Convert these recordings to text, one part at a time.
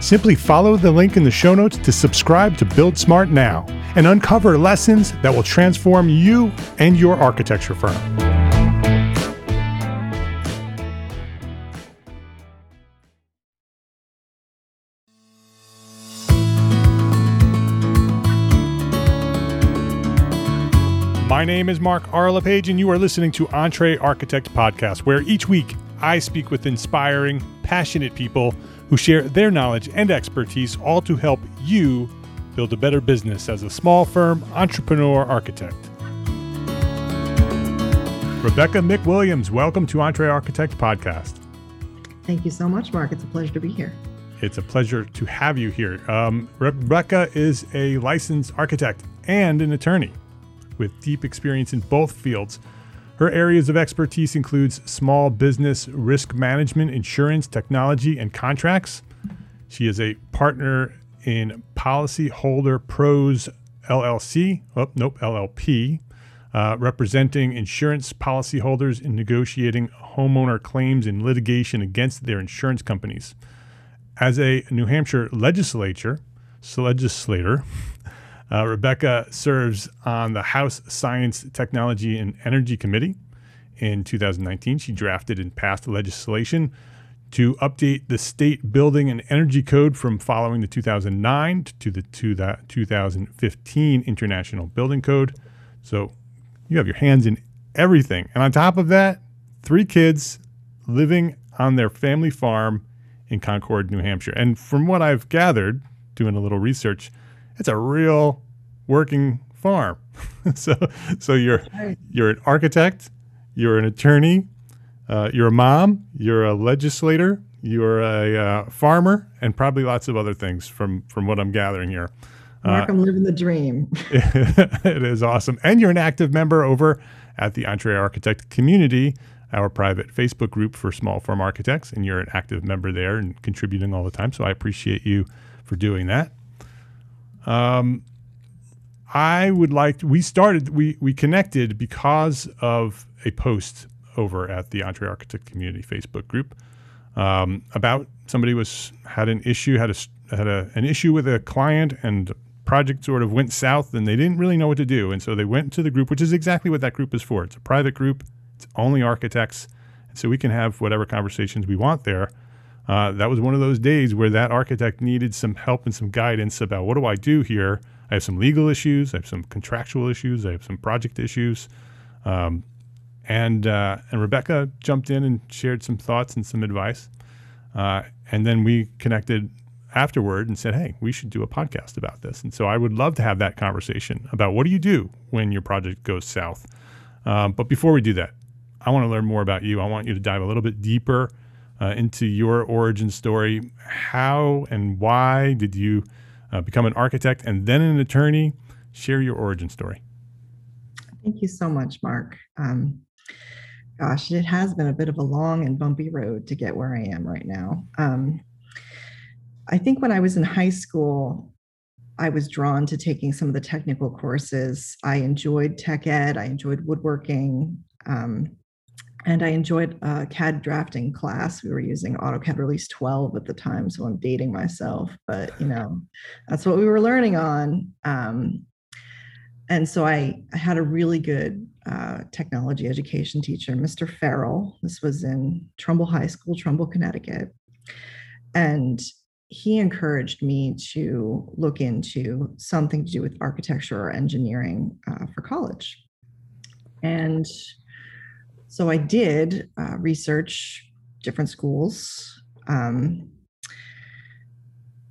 Simply follow the link in the show notes to subscribe to Build Smart now and uncover lessons that will transform you and your architecture firm. My name is Mark R. LePage, and you are listening to EntreArchitect Podcast, where each week I speak with inspiring, passionate people who share their knowledge and expertise, all to help you build a better business as a small firm entrepreneur architect. Rebecca McWilliams, welcome to EntreArchitect Podcast. Thank you so much, Mark. It's a pleasure to be here. It's a pleasure to have you here. Um, Rebecca is a licensed architect and an attorney with deep experience in both fields. Her areas of expertise includes small business risk management, insurance, technology, and contracts. She is a partner in Policyholder Pros LLC. Oh, nope, LLP, uh, representing insurance policyholders in negotiating homeowner claims in litigation against their insurance companies. As a New Hampshire legislature, legislator, uh, Rebecca serves on the House Science, Technology, and Energy Committee. In 2019, she drafted and passed legislation to update the state building and energy code from following the 2009 to the, to the 2015 International Building Code. So you have your hands in everything. And on top of that, three kids living on their family farm in Concord, New Hampshire. And from what I've gathered, doing a little research, it's a real working farm. so so you're you're an architect, you're an attorney, uh, you're a mom, you're a legislator, you're a uh, farmer, and probably lots of other things from from what I'm gathering here. Mark, uh, I'm living the dream. it is awesome, and you're an active member over at the EntreArchitect community, our private Facebook group for small firm architects, and you're an active member there and contributing all the time. So I appreciate you for doing that. Um, I would like to, we started we we connected because of a post over at the EntreArchitect Community Facebook group um, about somebody was had an issue had a had a, an issue with a client and project sort of went south and they didn't really know what to do. And so they went to the group which is exactly what that group is for. It's a private group. It's only architects. So we can have whatever conversations we want there uh, that was one of those days where that architect needed some help and some guidance about what do I do here. I have some legal issues, I have some contractual issues, I have some project issues. Um, and, uh, and Rebecca jumped in and shared some thoughts and some advice. Uh, and then we connected afterward and said, hey, we should do a podcast about this. And so I would love to have that conversation about what do you do when your project goes south. Um, but before we do that, I want to learn more about you. I want you to dive a little bit deeper uh, into your origin story. How and why did you uh, become an architect and then an attorney? Share your origin story. Thank you so much, Mark. Um, gosh, it has been a bit of a long and bumpy road to get where I am right now. Um, I think when I was in high school, I was drawn to taking some of the technical courses. I enjoyed tech ed, I enjoyed woodworking, um, and I enjoyed a CAD drafting class. We were using AutoCAD Release 12 at the time, so I'm dating myself, but you know, that's what we were learning on. Um, and so I, I, had a really good uh, technology education teacher, Mr. Farrell. This was in Trumbull High School, Trumbull, Connecticut. And he encouraged me to look into something to do with architecture or engineering uh, for college. And so I did uh, research different schools. Um,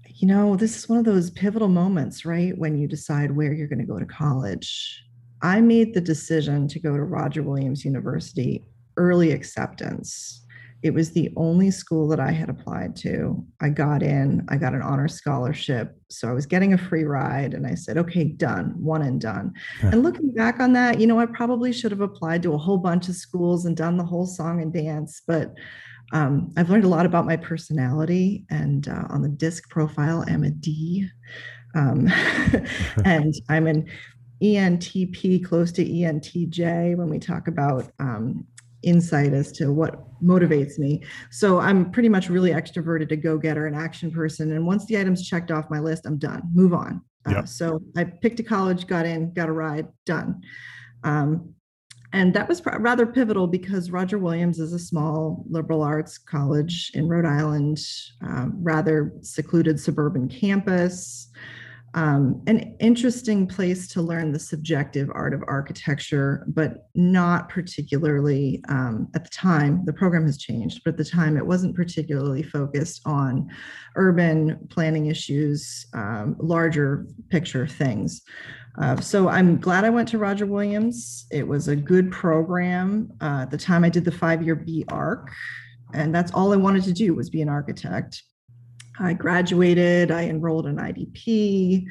you know, this is one of those pivotal moments, right? When you decide where you're going to go to college. I made the decision to go to Roger Williams University early acceptance. It was the only school that I had applied to. I got in, I got an honor scholarship. So I was getting a free ride and I said, okay, done, one and done. and looking back on that, you know, I probably should have applied to a whole bunch of schools and done the whole song and dance. But um, I've learned a lot about my personality, and uh, on the disc profile, I'm a D, um, and I'm an ENTP close to ENTJ when we talk about um, insight as to what motivates me. So I'm pretty much really extroverted, a go-getter, an action person, and once the items checked off my list, I'm done. Move on. Uh, so I picked a college, got in, got a ride, done. Um, and that was rather pivotal because Roger Williams is a small liberal arts college in Rhode Island, um, rather secluded suburban campus. Um, an interesting place to learn the subjective art of architecture, but not particularly um, at the time. The program has changed, but at the time it wasn't particularly focused on urban planning issues, um, larger picture things. Uh, so I'm glad I went to Roger Williams. It was a good program. Uh, at the time, I did the five-year B Arc, and that's all I wanted to do was be an architect. I graduated. I enrolled in IDP.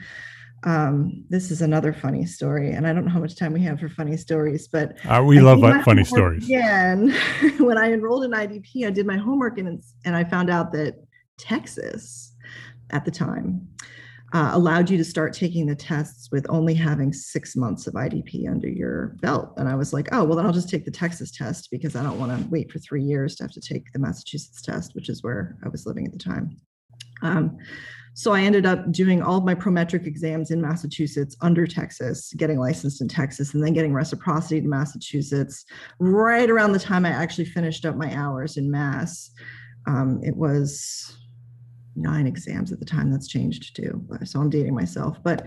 Um, this is another funny story, and I don't know how much time we have for funny stories, but uh, we I love funny stories. Again, when I enrolled in IDP, I did my homework and and I found out that Texas, at the time, uh, allowed you to start taking the tests with only having six months of IDP under your belt. And I was like, oh, well, then I'll just take the Texas test because I don't want to wait for three years to have to take the Massachusetts test, which is where I was living at the time. Um, so I ended up doing all of my prometric exams in Massachusetts under Texas, getting licensed in Texas, and then getting reciprocity to Massachusetts right around the time I actually finished up my hours in Mass. Um, it was nine exams at the time. That's changed too. So I'm dating myself. But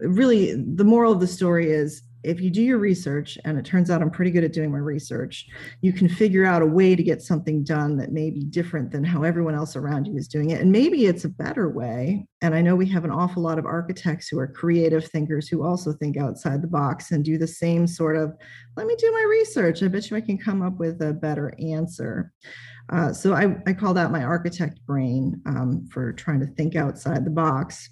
really, the moral of the story is if you do your research, and it turns out I'm pretty good at doing my research, you can figure out a way to get something done that may be different than how everyone else around you is doing it. And maybe it's a better way. And I know we have an awful lot of architects who are creative thinkers who also think outside the box and do the same sort of, let me do my research. I bet you I can come up with a better answer. Uh, so I, I call that my architect brain um, for trying to think outside the box.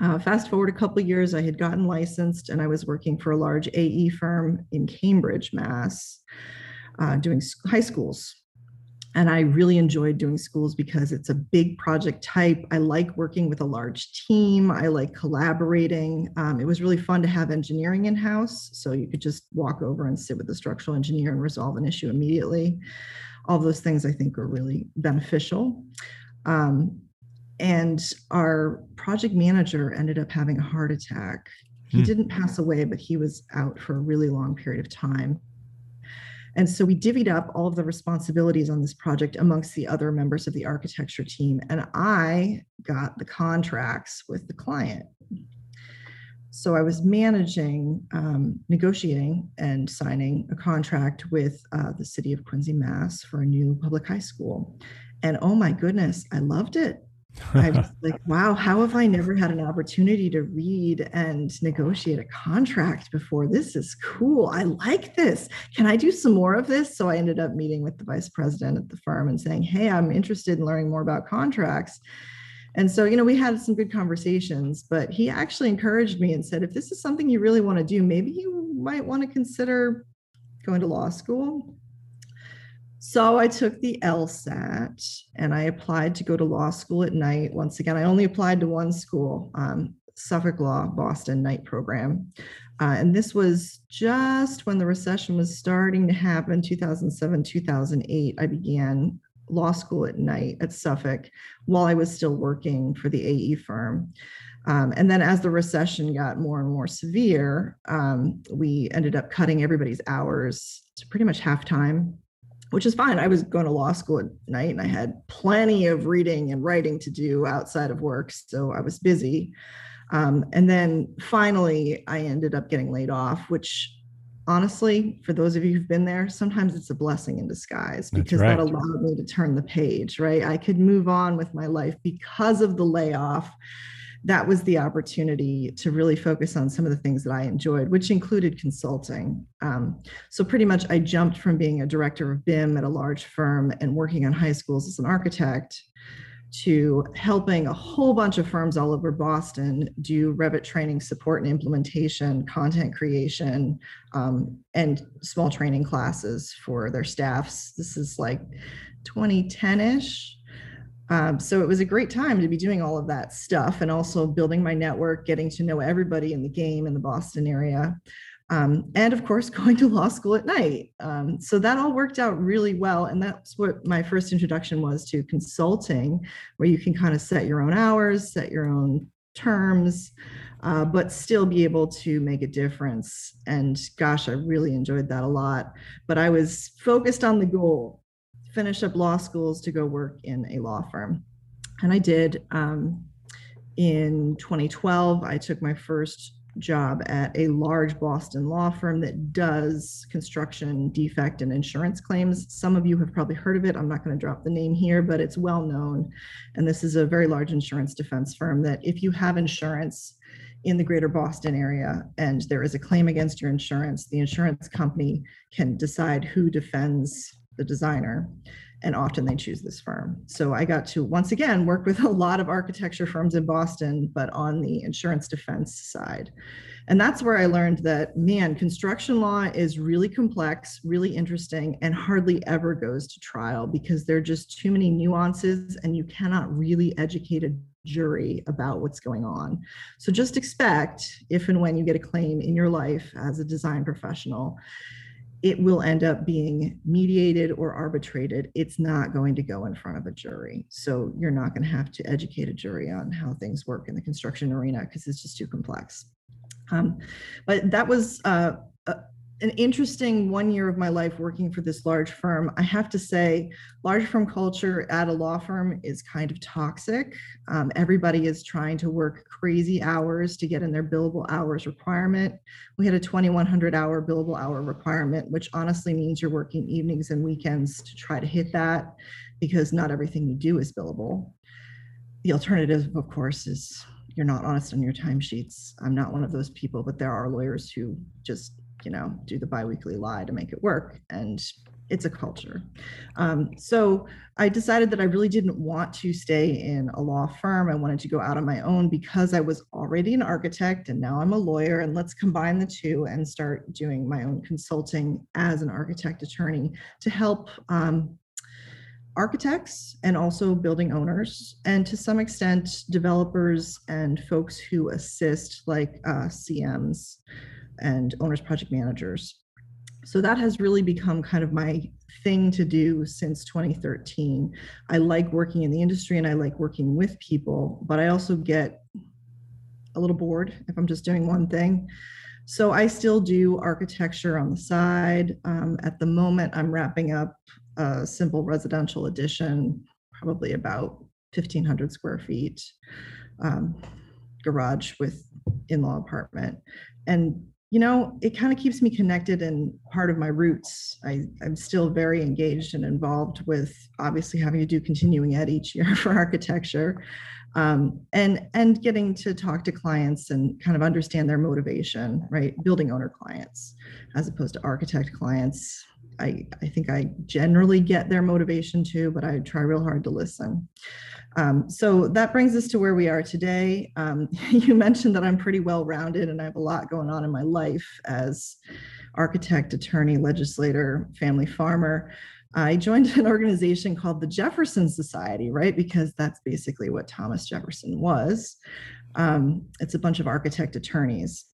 Uh, fast forward a couple years, I had gotten licensed and I was working for a large AE firm in Cambridge, Mass, uh, doing high schools. And I really enjoyed doing schools because it's a big project type. I like working with a large team. I like collaborating. Um, it was really fun to have engineering in house. So you could just walk over and sit with the structural engineer and resolve an issue immediately all those things I think are really beneficial. Um, and our project manager ended up having a heart attack. He hmm. didn't pass away, but he was out for a really long period of time. And so we divvied up all of the responsibilities on this project amongst the other members of the architecture team. And I got the contracts with the client. So I was managing, um, negotiating, and signing a contract with uh, the city of Quincy, Mass, for a new public high school. And oh my goodness, I loved it. I was like, wow, how have I never had an opportunity to read and negotiate a contract before? This is cool. I like this. Can I do some more of this? So I ended up meeting with the vice president at the firm and saying, hey, I'm interested in learning more about contracts. And so, you know, we had some good conversations, but he actually encouraged me and said, if this is something you really want to do, maybe you might want to consider going to law school. So I took the LSAT and I applied to go to law school at night. Once again, I only applied to one school, um, Suffolk Law Boston Night Program. Uh, and this was just when the recession was starting to happen 2007 2008 i began law school at night at suffolk while i was still working for the ae firm um, and then as the recession got more and more severe um, we ended up cutting everybody's hours to pretty much half time which is fine. I was going to law school at night and I had plenty of reading and writing to do outside of work. So I was busy. Um, and then finally, I ended up getting laid off, which honestly, for those of you who've been there, sometimes it's a blessing in disguise because right. that allowed me to turn the page, right? I could move on with my life because of the layoff that was the opportunity to really focus on some of the things that I enjoyed, which included consulting. Um, so, pretty much, I jumped from being a director of BIM at a large firm and working on high schools as an architect to helping a whole bunch of firms all over Boston do Revit training, support, and implementation, content creation, um, and small training classes for their staffs. This is like 2010 ish. Um, so it was a great time to be doing all of that stuff and also building my network, getting to know everybody in the game in the Boston area. Um, and of course, going to law school at night. Um, so that all worked out really well. And that's what my first introduction was to consulting, where you can kind of set your own hours, set your own terms, uh, but still be able to make a difference. And gosh, I really enjoyed that a lot. But I was focused on the goal finish up law schools to go work in a law firm. And I did. Um, in 2012, I took my first job at a large Boston law firm that does construction defect and insurance claims. Some of you have probably heard of it. I'm not going to drop the name here, but it's well known. And this is a very large insurance defense firm that if you have insurance in the greater Boston area and there is a claim against your insurance, the insurance company can decide who defends the designer and often they choose this firm. So I got to once again work with a lot of architecture firms in Boston, but on the insurance defense side. And that's where I learned that, man, construction law is really complex, really interesting, and hardly ever goes to trial because there are just too many nuances and you cannot really educate a jury about what's going on. So just expect if and when you get a claim in your life as a design professional it will end up being mediated or arbitrated. It's not going to go in front of a jury. So you're not going to have to educate a jury on how things work in the construction arena because it's just too complex. Um, but that was uh, an interesting one year of my life working for this large firm. I have to say, large firm culture at a law firm is kind of toxic. Um, everybody is trying to work crazy hours to get in their billable hours requirement. We had a 2,100 hour billable hour requirement, which honestly means you're working evenings and weekends to try to hit that because not everything you do is billable. The alternative, of course, is you're not honest on your timesheets. I'm not one of those people, but there are lawyers who just you know, do the biweekly lie to make it work. And it's a culture. Um, so I decided that I really didn't want to stay in a law firm. I wanted to go out on my own because I was already an architect and now I'm a lawyer. And let's combine the two and start doing my own consulting as an architect attorney to help um, architects and also building owners, and to some extent, developers and folks who assist, like uh, CMs and owners project managers. So that has really become kind of my thing to do since 2013. I like working in the industry and I like working with people, but I also get a little bored if I'm just doing one thing. So I still do architecture on the side. Um, at the moment, I'm wrapping up a simple residential addition, probably about 1,500 square feet, um, garage with in law apartment. And you know, it kind of keeps me connected and part of my roots. I, I'm still very engaged and involved with obviously having to do continuing ed each year for architecture. Um, and and getting to talk to clients and kind of understand their motivation, right? Building owner clients as opposed to architect clients. I, I think I generally get their motivation too, but I try real hard to listen. Um, so that brings us to where we are today. Um, you mentioned that I'm pretty well rounded and I have a lot going on in my life as architect, attorney, legislator, family farmer. I joined an organization called the Jefferson Society, right? Because that's basically what Thomas Jefferson was. Um, it's a bunch of architect attorneys.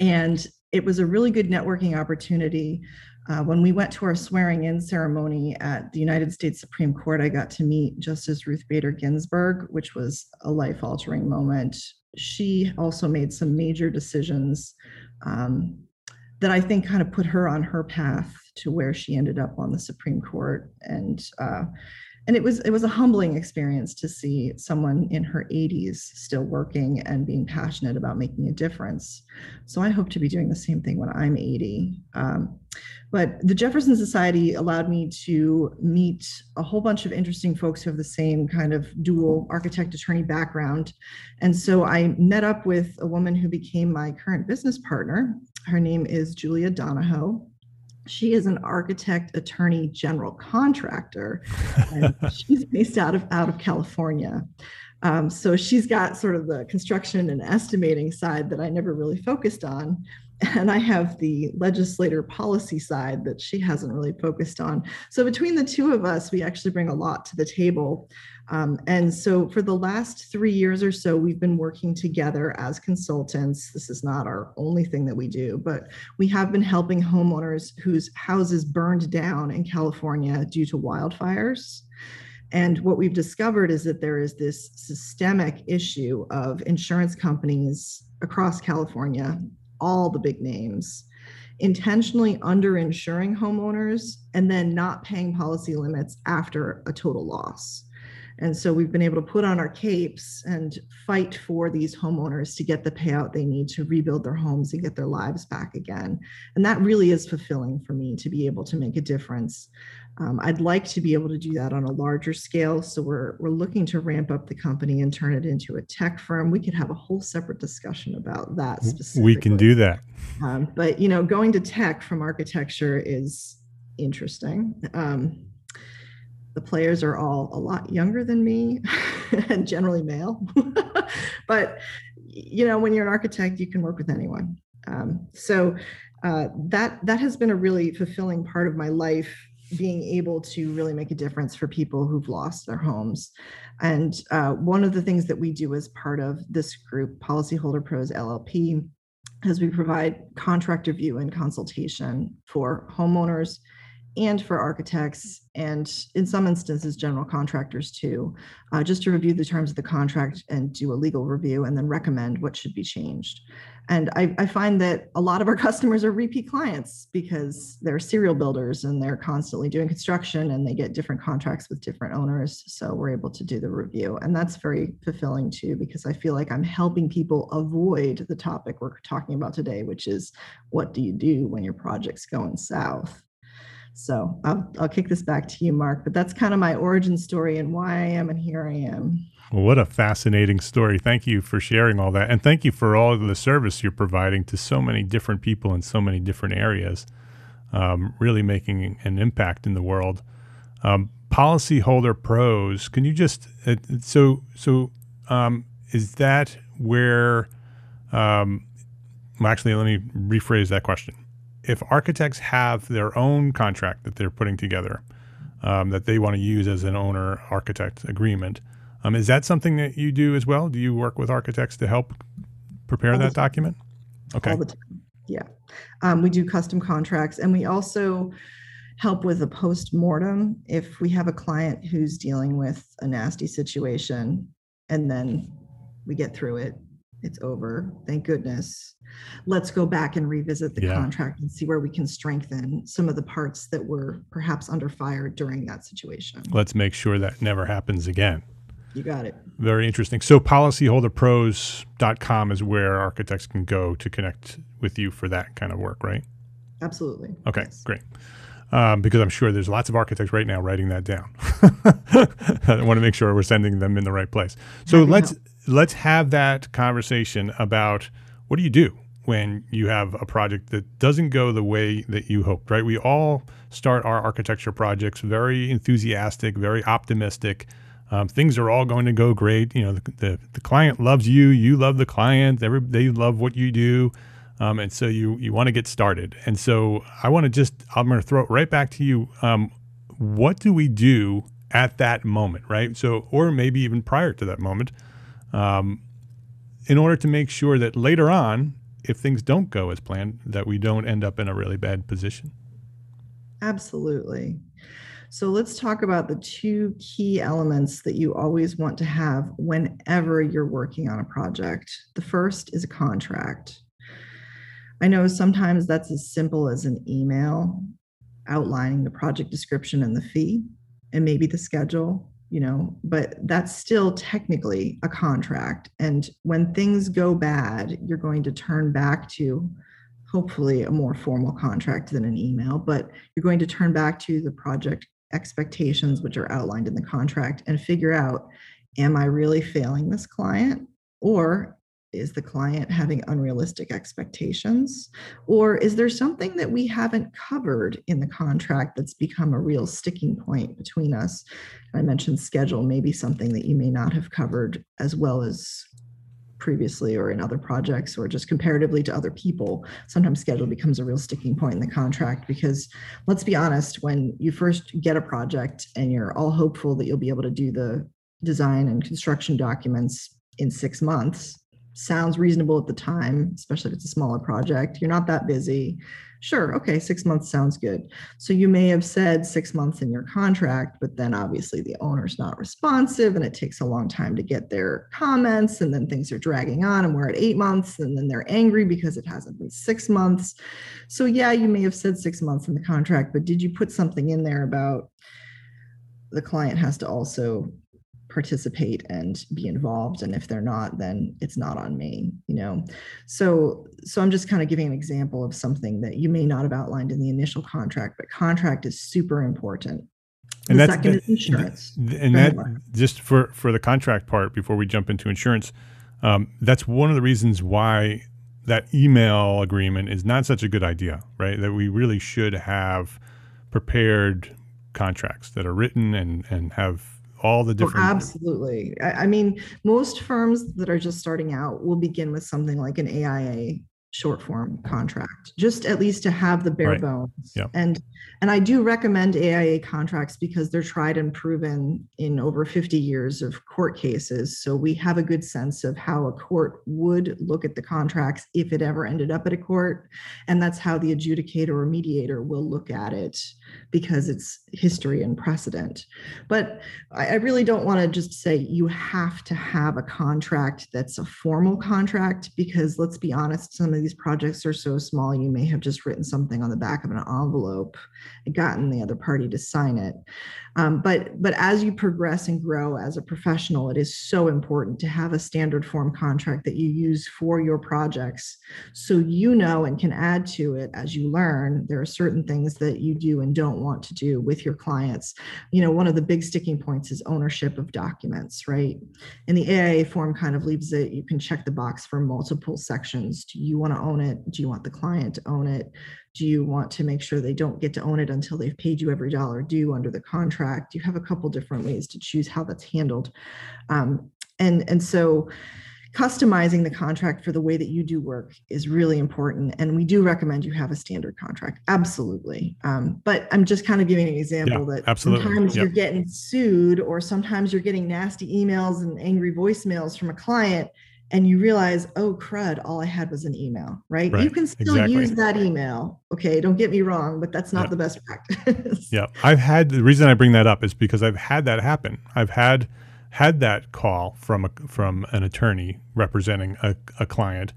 And it was a really good networking opportunity uh, when we went to our swearing in ceremony at the United States Supreme Court, I got to meet Justice Ruth Bader Ginsburg, which was a life altering moment. She also made some major decisions um, that I think kind of put her on her path to where she ended up on the Supreme Court. And uh, and it was it was a humbling experience to see someone in her 80s still working and being passionate about making a difference. So i hope to be doing the same thing when i'm 80 um, but the jefferson society allowed me to meet a whole bunch of interesting folks who have the same kind of dual architect attorney background. And so i met up with a woman who became my current business partner. Her name is julia donahoe she is an architect attorney general contractor and she's based out of out of california um, so she's got sort of the construction and estimating side that i never really focused on and I have the legislator policy side that she hasn't really focused on. So between the two of us, we actually bring a lot to the table. Um, and so for the last three years or so, we've been working together as consultants. This is not our only thing that we do, but we have been helping homeowners whose houses burned down in California due to wildfires. And what we've discovered is that there is this systemic issue of insurance companies across California all the big names, intentionally underinsuring homeowners and then not paying policy limits after a total loss. And so we've been able to put on our capes and fight for these homeowners to get the payout they need to rebuild their homes and get their lives back again. And that really is fulfilling for me to be able to make a difference. Um, I'd like to be able to do that on a larger scale. So we're, we're looking to ramp up the company and turn it into a tech firm. We could have a whole separate discussion about that We can do that. Um, but you know, going to tech from architecture is interesting. Um, the players are all a lot younger than me and generally male. but you know, when you're an architect, you can work with anyone. Um, so uh, that that has been a really fulfilling part of my life being able to really make a difference for people who've lost their homes. And uh, one of the things that we do as part of this group, Policyholder Pros LLP, is we provide contract review and consultation for homeowners and for architects and in some instances general contractors too uh, just to review the terms of the contract and do a legal review and then recommend what should be changed. And I, I, find that a lot of our customers are repeat clients because they're serial builders and they're constantly doing construction and they get different contracts with different owners so we're able to do the review. And that's very fulfilling too because i feel like i'm helping people avoid the topic we're talking about today which is what do you do when your project's going south so I'll, I'll kick this back to you, Mark. But that's kind of my origin story and why I am and here I am. Well, what a fascinating story. Thank you for sharing all that. And thank you for all the service you're providing to so many different people in so many different areas, um, really making an impact in the world. Um, policyholder pros, can you just, uh, so, so um, is that where, um, well, actually, let me rephrase that question if architects have their own contract that they're putting together um, that they want to use as an owner architect agreement, um, is that something that you do as well? Do you work with architects to help prepare that document? Okay. All the time. Yeah. Um, we do custom contracts and we also help with a post mortem if we have a client who's dealing with a nasty situation and then we get through it it's over thank goodness let's go back and revisit the yeah. contract and see where we can strengthen some of the parts that were perhaps under fire during that situation let's make sure that never happens again You got it. Very interesting. So policyholderpros.com is where architects can go to connect with you for that kind of work, right? Absolutely. Okay, Yes. great. Um, because I'm sure there's lots of architects right now writing that down. I want to make sure we're sending them in the right place. So Happy let's help. let's have that conversation about what do you do when you have a project that doesn't go the way that you hoped, right? We all start our architecture projects very enthusiastic, very optimistic. Um, things are all going to go great. You know, the, the, the client loves you, you love the client, every, they love what you do. Um, and so you you want to get started. And so I want to just I'm going to throw it right back to you. Um, what do we do at that moment, right? So or maybe even prior to that moment, um, in order to make sure that later on, if things don't go as planned, that we don't end up in a really bad position. Absolutely. So let's talk about the two key elements that you always want to have whenever you're working on a project. The first is a contract. I know sometimes that's as simple as an email outlining the project description and the fee and maybe the schedule, you know, but that's still technically a contract. And when things go bad, you're going to turn back to hopefully a more formal contract than an email, but you're going to turn back to the project expectations, which are outlined in the contract, and figure out am I really failing this client? Or is the client having unrealistic expectations? Or is there something that we haven't covered in the contract that's become a real sticking point between us? I mentioned schedule, maybe something that you may not have covered as well as previously or in other projects or just comparatively to other people sometimes schedule becomes a real sticking point in the contract because let's be honest when you first get a project and you're all hopeful that you'll be able to do the design and construction documents in six months sounds reasonable at the time especially if it's a smaller project. You're not that busy. Sure okay six months sounds good. So you may have said six months in your contract but then obviously the owner's not responsive and it takes a long time to get their comments and then things are dragging on and we're at eight months and then they're angry because it hasn't been six months. So yeah you may have said six months in the contract but did you put something in there about the client has to also participate and be involved and if they're not then it's not on me you know? So so i'm just kind of giving an example of something that you may not have outlined in the initial contract but contract is super important. And the that's second insurance. And that just for for the contract part before we jump into insurance, um, that's one of the reasons why that email agreement is not such a good idea, right? That we really should have prepared contracts that are written and and have all the Oh, different. absolutely. I, I mean, most firms that are just starting out will begin with something like an AIA short form contract, just at least to have the bare Right. bones. And and I do recommend AIA contracts because they're tried and proven in over 50 years of court cases. So we have a good sense of how a court would look at the contracts if it ever ended up at a court. And that's how the adjudicator or mediator will look at it because it's history and precedent. But I, I really don't want to just say you have to have a contract that's a formal contract because let's be honest, some of these projects are so small, you may have just written something on the back of an envelope and gotten the other party to sign it. Um, but but as you progress and grow as a professional, it is so important to have a standard form contract that you use for your projects so you know and can add to it as you learn. There are certain things that you do and don't want to do with your clients you know, one of the big sticking points is ownership of documents, right? And the AIA form kind of leaves it, you can check the box for multiple sections. Do you want to own it? Do you want the client to own it? Do you want to make sure they don't get to own it until they've paid you every dollar due under the contract? You have a couple different ways to choose how that's handled. Um, and, and so customizing the contract for the way that you do work is really important. And we do recommend you have a standard contract. Absolutely. Um, but I'm just kind of giving an example that absolutely. sometimes you're getting sued or sometimes you're getting nasty emails and angry voicemails from a client and you realize, oh crud, all I had was an email, right? You can still exactly. use that email. Okay, don't get me wrong, but that's not Yep. the best practice. Yeah, I've had the reason I bring that up is because I've had that happen. I've had had that call from a from an attorney representing a, a client,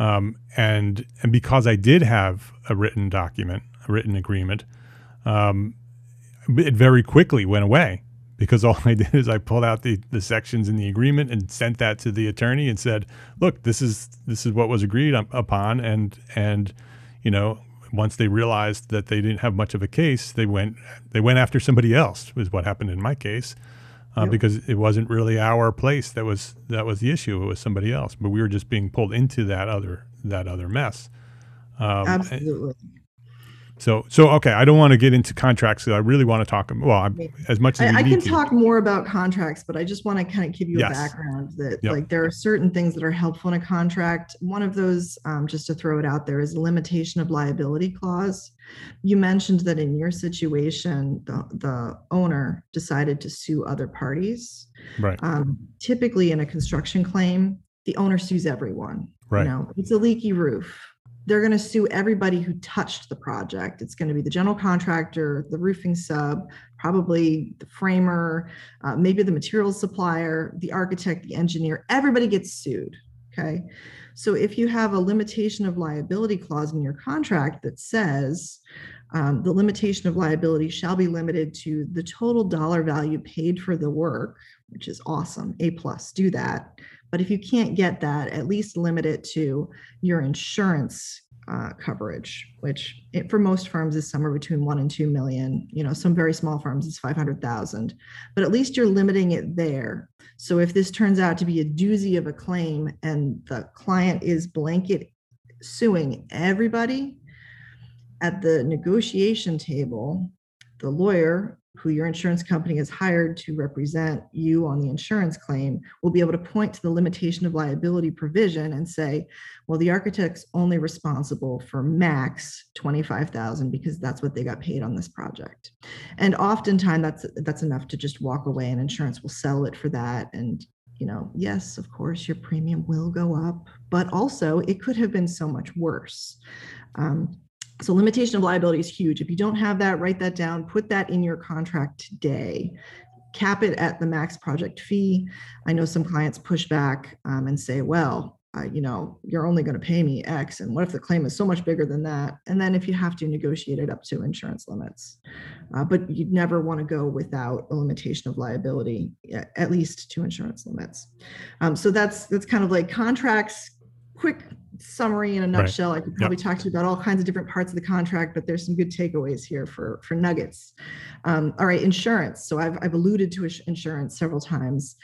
um, and and because I did have a written document, a written agreement, um, it very quickly went away because all I did is I pulled out the, the sections in the agreement and sent that to the attorney and said, "Look, this is this is what was agreed upon." And and you know, once they realized that they didn't have much of a case, they went they went after somebody else. Was what happened in my case. Uh. Because it wasn't really our place that was that was the issue. It was somebody else, but we were just being pulled into that other that other mess. Um, Absolutely. So, so okay, I don't want to get into contracts. I really want to talk. About well, I, as much as I, I can to. talk more about contracts, but I just want to kind of give you yes. a background that yep. like there are certain things that are helpful in a contract. One of those, um, just to throw it out there, is a limitation of liability clause. You mentioned that in your situation, the, the owner decided to sue other parties. Right. Um, typically, in a construction claim, the owner sues everyone. Right. You know, it's a leaky roof they're going to sue everybody who touched the project. It's going to be the general contractor, the roofing sub, probably the framer, uh, maybe the materials supplier, the architect, the engineer. Everybody gets sued. Okay. So if you have a limitation of liability clause in your contract that says um, the limitation of liability shall be limited to the total dollar value paid for the work, which is awesome. A plus, do that but if you can't get that, at least limit it to your insurance uh, coverage, which it, for most firms is somewhere between one and two million. You know, some very small firms is five hundred thousand, but at least you're limiting it there. So if this turns out to be a doozy of a claim and the client is blanket suing everybody at the negotiation table, the lawyer who your insurance company has hired to represent you on the insurance claim will be able to point to the limitation of liability provision and say, well, the architect's only responsible for max 25,000 because that's what they got paid on this project. And oftentimes that's that's enough to just walk away and insurance will sell it for that and you know, yes, of course, your premium will go up, but also it could have been so much worse. Um, so limitation of liability is huge. If you don't have that, write that down, put that in your contract today. Cap it at the max project fee. I know some clients push back um, and say, well, uh, you know, you're only going to pay me X. And what if the claim is so much bigger than that? And then if you have to negotiate it up to insurance limits. Uh, but you'd never want to go without a limitation of liability, at least to insurance limits. Um, so that's that's kind of like contracts, quick summary in a nutshell. Right. I could probably yep. talk to you about all kinds of different parts of the contract, but there's some good takeaways here for for nuggets. Um, all right, insurance. So I've I've alluded to insurance several times.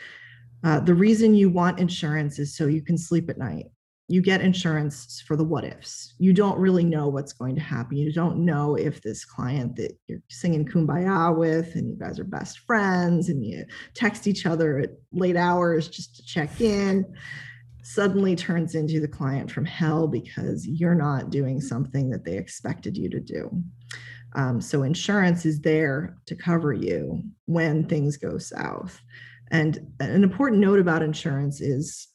Uh, the reason you want insurance is so you can sleep at night. You get insurance for the what ifs. You don't really know what's going to happen. You don't know if this client that you're singing kumbaya with and you guys are best friends and you text each other at late hours just to check in suddenly turns into the client from hell because you're not doing something that they expected you to do. Um, so insurance is there to cover you when things go south. And an important note about insurance is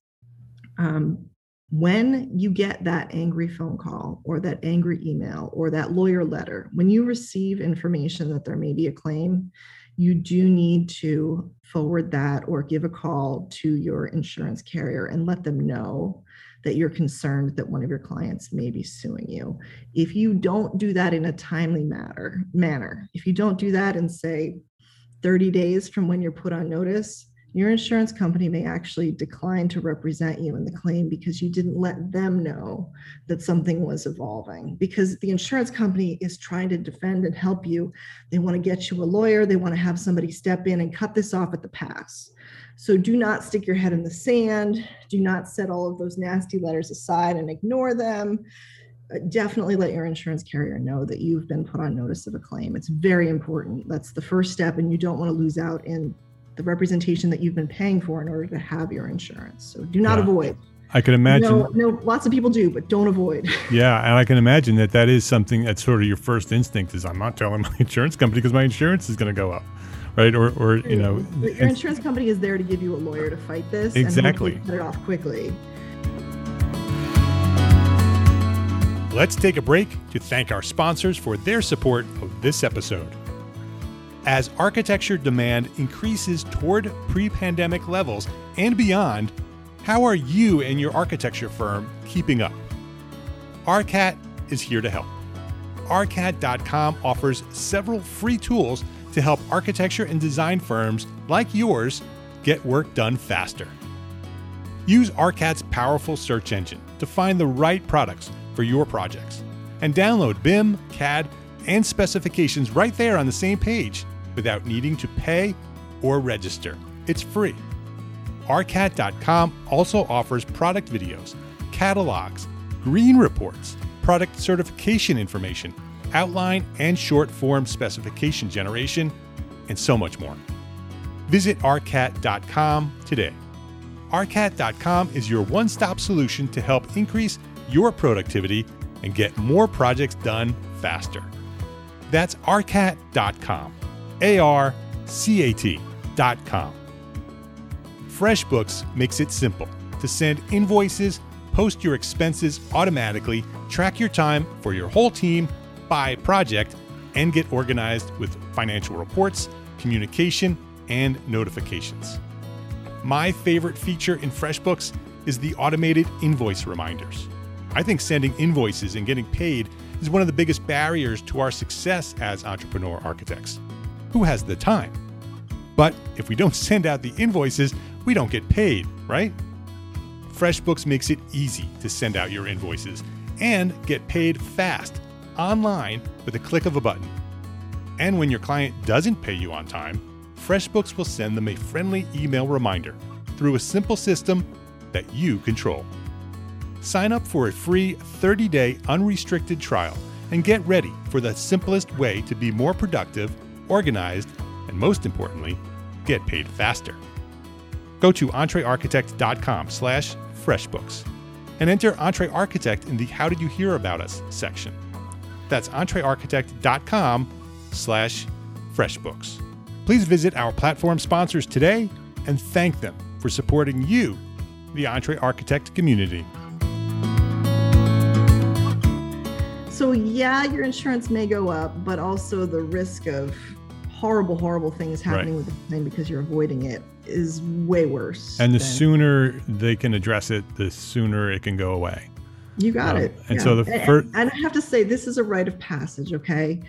um, when you get that angry phone call or that angry email or that lawyer letter, when you receive information that there may be a claim, you do need to forward that or give a call to your insurance carrier and let them know that you're concerned that one of your clients may be suing you. If you don't do that in a timely matter, manner, if you don't do that in say 30 days from when you're put on notice, your insurance company may actually decline to represent you in the claim because you didn't let them know that something was evolving. Because the insurance company is trying to defend and help you. They want to get you a lawyer, they want to have somebody step in and cut this off at the pass. So do not stick your head in the sand. Do not set all of those nasty letters aside and ignore them. Uh, definitely let your insurance carrier know that you've been put on notice of a claim. It's very important. That's the first step, and you don't want to lose out in the representation that you've been paying for in order to have your insurance. So do not yeah. avoid. I can imagine. No, no, lots of people do, but don't avoid. Yeah, and I can imagine that that is something that's sort of your first instinct is I'm not telling my insurance company because my insurance is going to go up, right? Or, or you know, your insurance company is there to give you a lawyer to fight this. Exactly. And cut it off quickly. Let's take a break to thank our sponsors for their support of this episode. As architecture demand increases toward pre pandemic levels and beyond, how are you and your architecture firm keeping up? ARCAT is here to help. ARCAT.com offers several free tools to help architecture and design firms like yours get work done faster. Use ARCAT's powerful search engine to find the right products for your projects and download BIM, CAD, and specifications right there on the same page without needing to pay or register. It's free. ARCAT.com also offers product videos, catalogs, green reports, product certification information, outline and short form specification generation, and so much more. Visit ARCAT.com today. ARCAT.com is your one stop solution to help increase your productivity and get more projects done faster. That's ARCAT.com. FreshBooks makes it simple to send invoices, post your expenses automatically, track your time for your whole team by project, and get organized with financial reports, communication, and notifications. My favorite feature in FreshBooks is the automated invoice reminders. I think sending invoices and getting paid is one of the biggest barriers to our success as entrepreneur architects. Who has the time? But if we don't send out the invoices, we don't get paid, right? FreshBooks makes it easy to send out your invoices and get paid fast online with a click of a button. And when your client doesn't pay you on time, FreshBooks will send them a friendly email reminder through a simple system that you control. Sign up for a free 30 day unrestricted trial and get ready for the simplest way to be more productive, organized, and most importantly, get paid faster. Go to entrearchitect.com slash freshbooks and enter EntreArchitect in the How Did You Hear About Us section. That's entrearchitect.com slash freshbooks. Please visit our platform sponsors today and thank them for supporting you, the EntreArchitect community. So, yeah, your insurance may go up, but also the risk of horrible, horrible things happening right. with the claim because you're avoiding it is way worse. And the than, sooner they can address it, the sooner it can go away. You got um, it. And yeah. so the first, and, and I have to say, this is a rite of passage. Okay,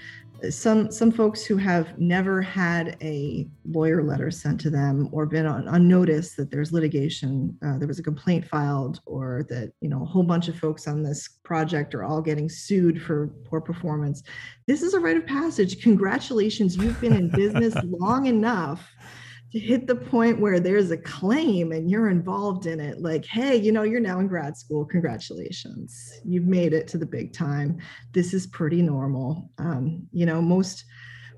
some some folks who have never had a lawyer letter sent to them or been on, on notice that there's litigation uh, there was a complaint filed or that you know a whole bunch of folks on this project are all getting sued for poor performance this is a rite of passage. Congratulations you've been in business long enough to hit the point where there's a claim and you're involved in it like hey you know you're now in grad school congratulations. You've made it to the big time. This is pretty normal. Um, you know most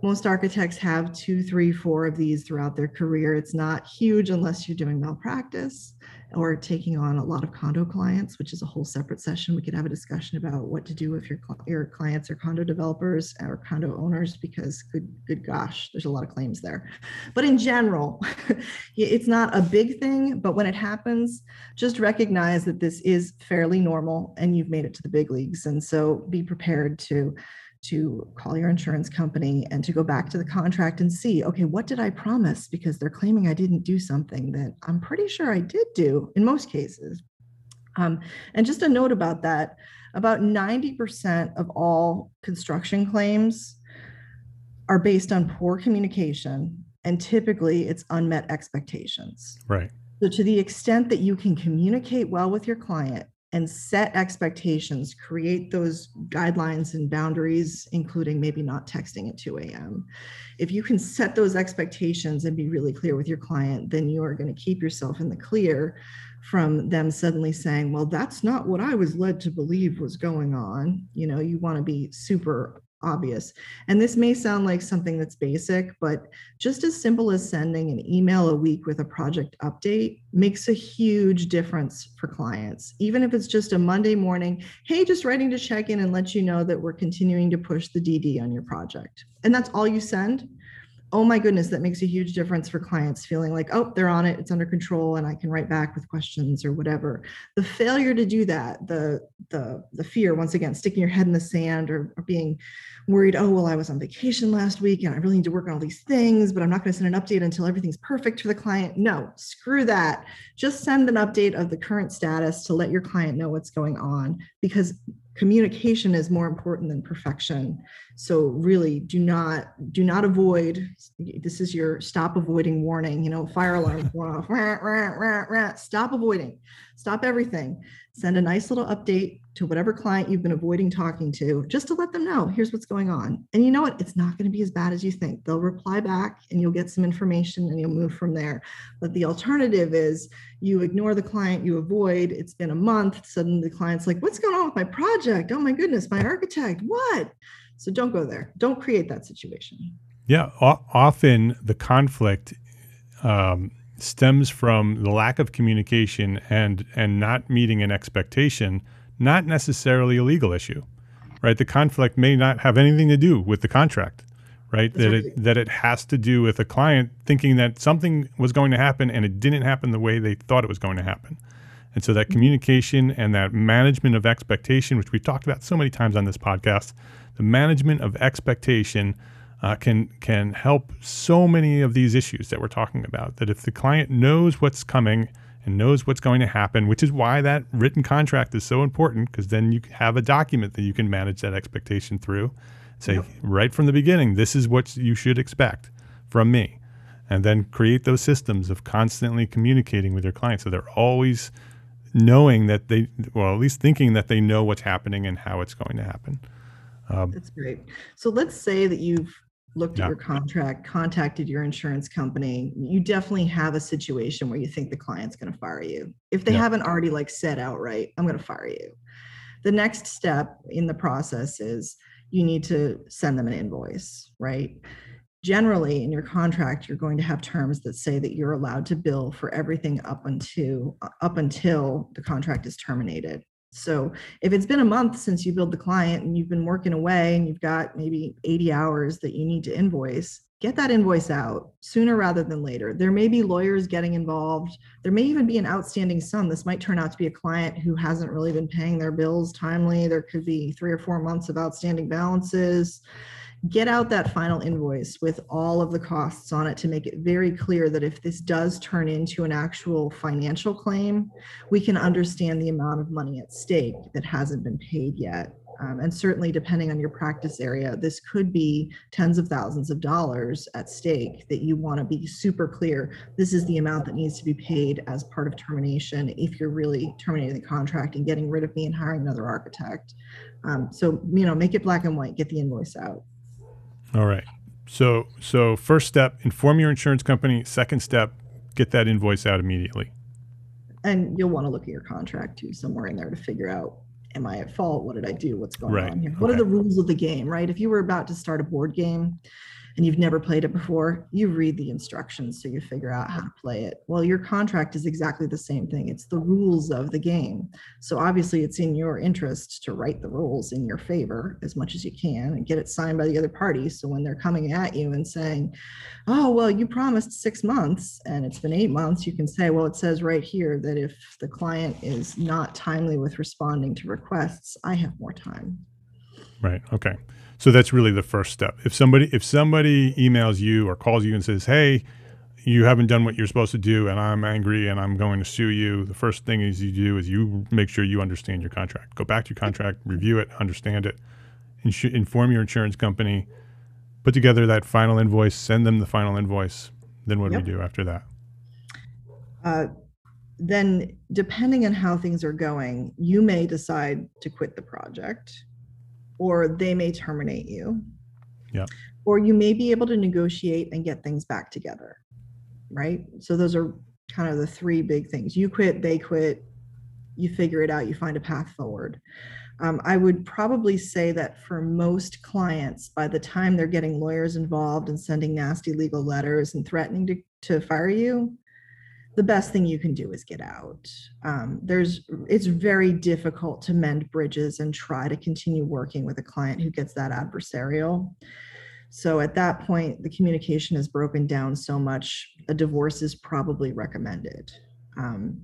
most architects have two three four of these throughout their career. It's not huge unless you're doing malpractice or taking on a lot of condo clients, which is a whole separate session. We could have a discussion about what to do if your your clients are condo developers or condo owners, because good good gosh, there's a lot of claims there. But in general, it's not a big thing. But when it happens, just recognize that this is fairly normal, and you've made it to the big leagues. And so be prepared to to call your insurance company and to go back to the contract and see, okay, what did I promise? Because they're claiming I didn't do something that I'm pretty sure I did do in most cases. Um, and just a note about that about 90% of all construction claims are based on poor communication, and typically it's unmet expectations. Right. So, to the extent that you can communicate well with your client and set expectations, create those guidelines and boundaries, including maybe not texting at 2 a.m. If you can set those expectations and be really clear with your client, then you are going to keep yourself in the clear from them suddenly saying, Well, that's not what I was led to believe was going on. You know, you want to be super obvious. And this may sound like something that's basic, but just as simple as sending an email a week with a project update makes a huge difference for clients. Even if it's just a Monday morning, hey, just writing to check in and let you know that we're continuing to push the DD on your project. And that's all you send oh my goodness, that makes a huge difference for clients feeling like, oh, they're on it, it's under control, and I can write back with questions or whatever. The failure to do that, the the the fear, once again, sticking your head in the sand or, or being worried, oh, well, I was on vacation last week and I really need to work on all these things, but I'm not going to send an update until everything's perfect for the client. No, screw that. Just send an update of the current status to let your client know what's going on because communication is more important than perfection. so really do not do not avoid this is your stop avoiding warning you know fire alarm going off rah, rah, rah, stop avoiding. Stop everything send a nice little update to whatever client you've been avoiding talking to just to let them know here's what's going on. And you know what? It's not going to be as bad as you think. They'll reply back and you'll get some information and you'll move from there. But the alternative is you ignore the client you avoid it's been a month suddenly the client's like what's going on with my project? Oh my goodness my architect what? So don't go there. Don't create that situation. Yeah, o- often the conflict um, stems from the lack of communication and and not meeting an expectation, not necessarily a legal issue, right? The conflict may not have anything to do with the contract, right? That it that it has to do with a client thinking that something was going to happen and it didn't happen the way they thought it was going to happen. And so that mm-hmm. communication and that management of expectation, which we've talked about so many times on this podcast, the management of expectation uh, can can help so many of these issues that we're talking about. That if the client knows what's coming and knows what's going to happen, which is why that written contract is so important, because then you have a document that you can manage that expectation through. Say yep. right from the beginning, this is what you should expect from me, and then create those systems of constantly communicating with your clients so they're always knowing that they, well, at least thinking that they know what's happening and how it's going to happen. Um, That's great. So let's say that you've looked yeah. at your contract, contacted your insurance company. You definitely have a situation where you think the client's going to fire you. If they yeah. haven't already like said outright, I'm going to fire you. The next step in the process is you need to send them an invoice, right? Generally, in your contract, you're going to have terms that say that you're allowed to bill for everything up until up until the contract is terminated. So if it's been a month since you billed the client and you've been working away and you've got maybe 80 hours that you need to invoice, get that invoice out sooner rather than later. There may be lawyers getting involved. There may even be an outstanding sum. This might turn out to be a client who hasn't really been paying their bills timely. There could be three or four months of outstanding balances get out that final invoice with all of the costs on it to make it very clear that if this does turn into an actual financial claim, we can understand the amount of money at stake that hasn't been paid yet. Um, and certainly, depending on your practice area, this could be tens of thousands of dollars at stake that you want to be super clear. This is the amount that needs to be paid as part of termination if you're really terminating the contract and getting rid of me and hiring another architect. Um, so, you know, make it black and white, get the invoice out. All right. So so first step, inform your insurance company. Second step, get that invoice out immediately. And you'll want to look at your contract too, somewhere in there to figure out am I at fault? What did I do? What's going right. on here? What okay. are the rules of the game, right? If you were about to start a board game and you've never played it before, you read the instructions so you figure out how to play it. Well, your contract is exactly the same thing. It's the rules of the game. So obviously, it's in your interest to write the rules in your favor as much as you can and get it signed by the other party. So when they're coming at you and saying, "Oh, well, you promised 6 months and it's been 8 months," you can say, "Well, it says right here that if the client is not timely with responding to requests, I have more time." Right. Okay. So that's really the first step. If somebody if somebody emails you or calls you and says, "Hey, you haven't done what you're supposed to do and I'm angry and I'm going to sue you," the first thing is you do is you make sure you understand your contract. Go back to your contract, review it, understand it, ins- inform your insurance company, put together that final invoice, send them the final invoice. Then what yep. do we do after that? Uh, then, depending on how things are going, you may decide to quit the project or they may terminate you. Yeah. Or you may be able to negotiate and get things back together. Right. So those are kind of the three big things. You quit, they quit, you figure it out, you find a path forward. Um, I would probably say that for most clients, by the time they're getting lawyers involved and sending nasty legal letters and threatening to, to fire you, the best thing you can do is get out. Um, there's it's very difficult to mend bridges and try to continue working with a client who gets that adversarial. So at that point, the communication is broken down so much, a divorce is probably recommended. Um,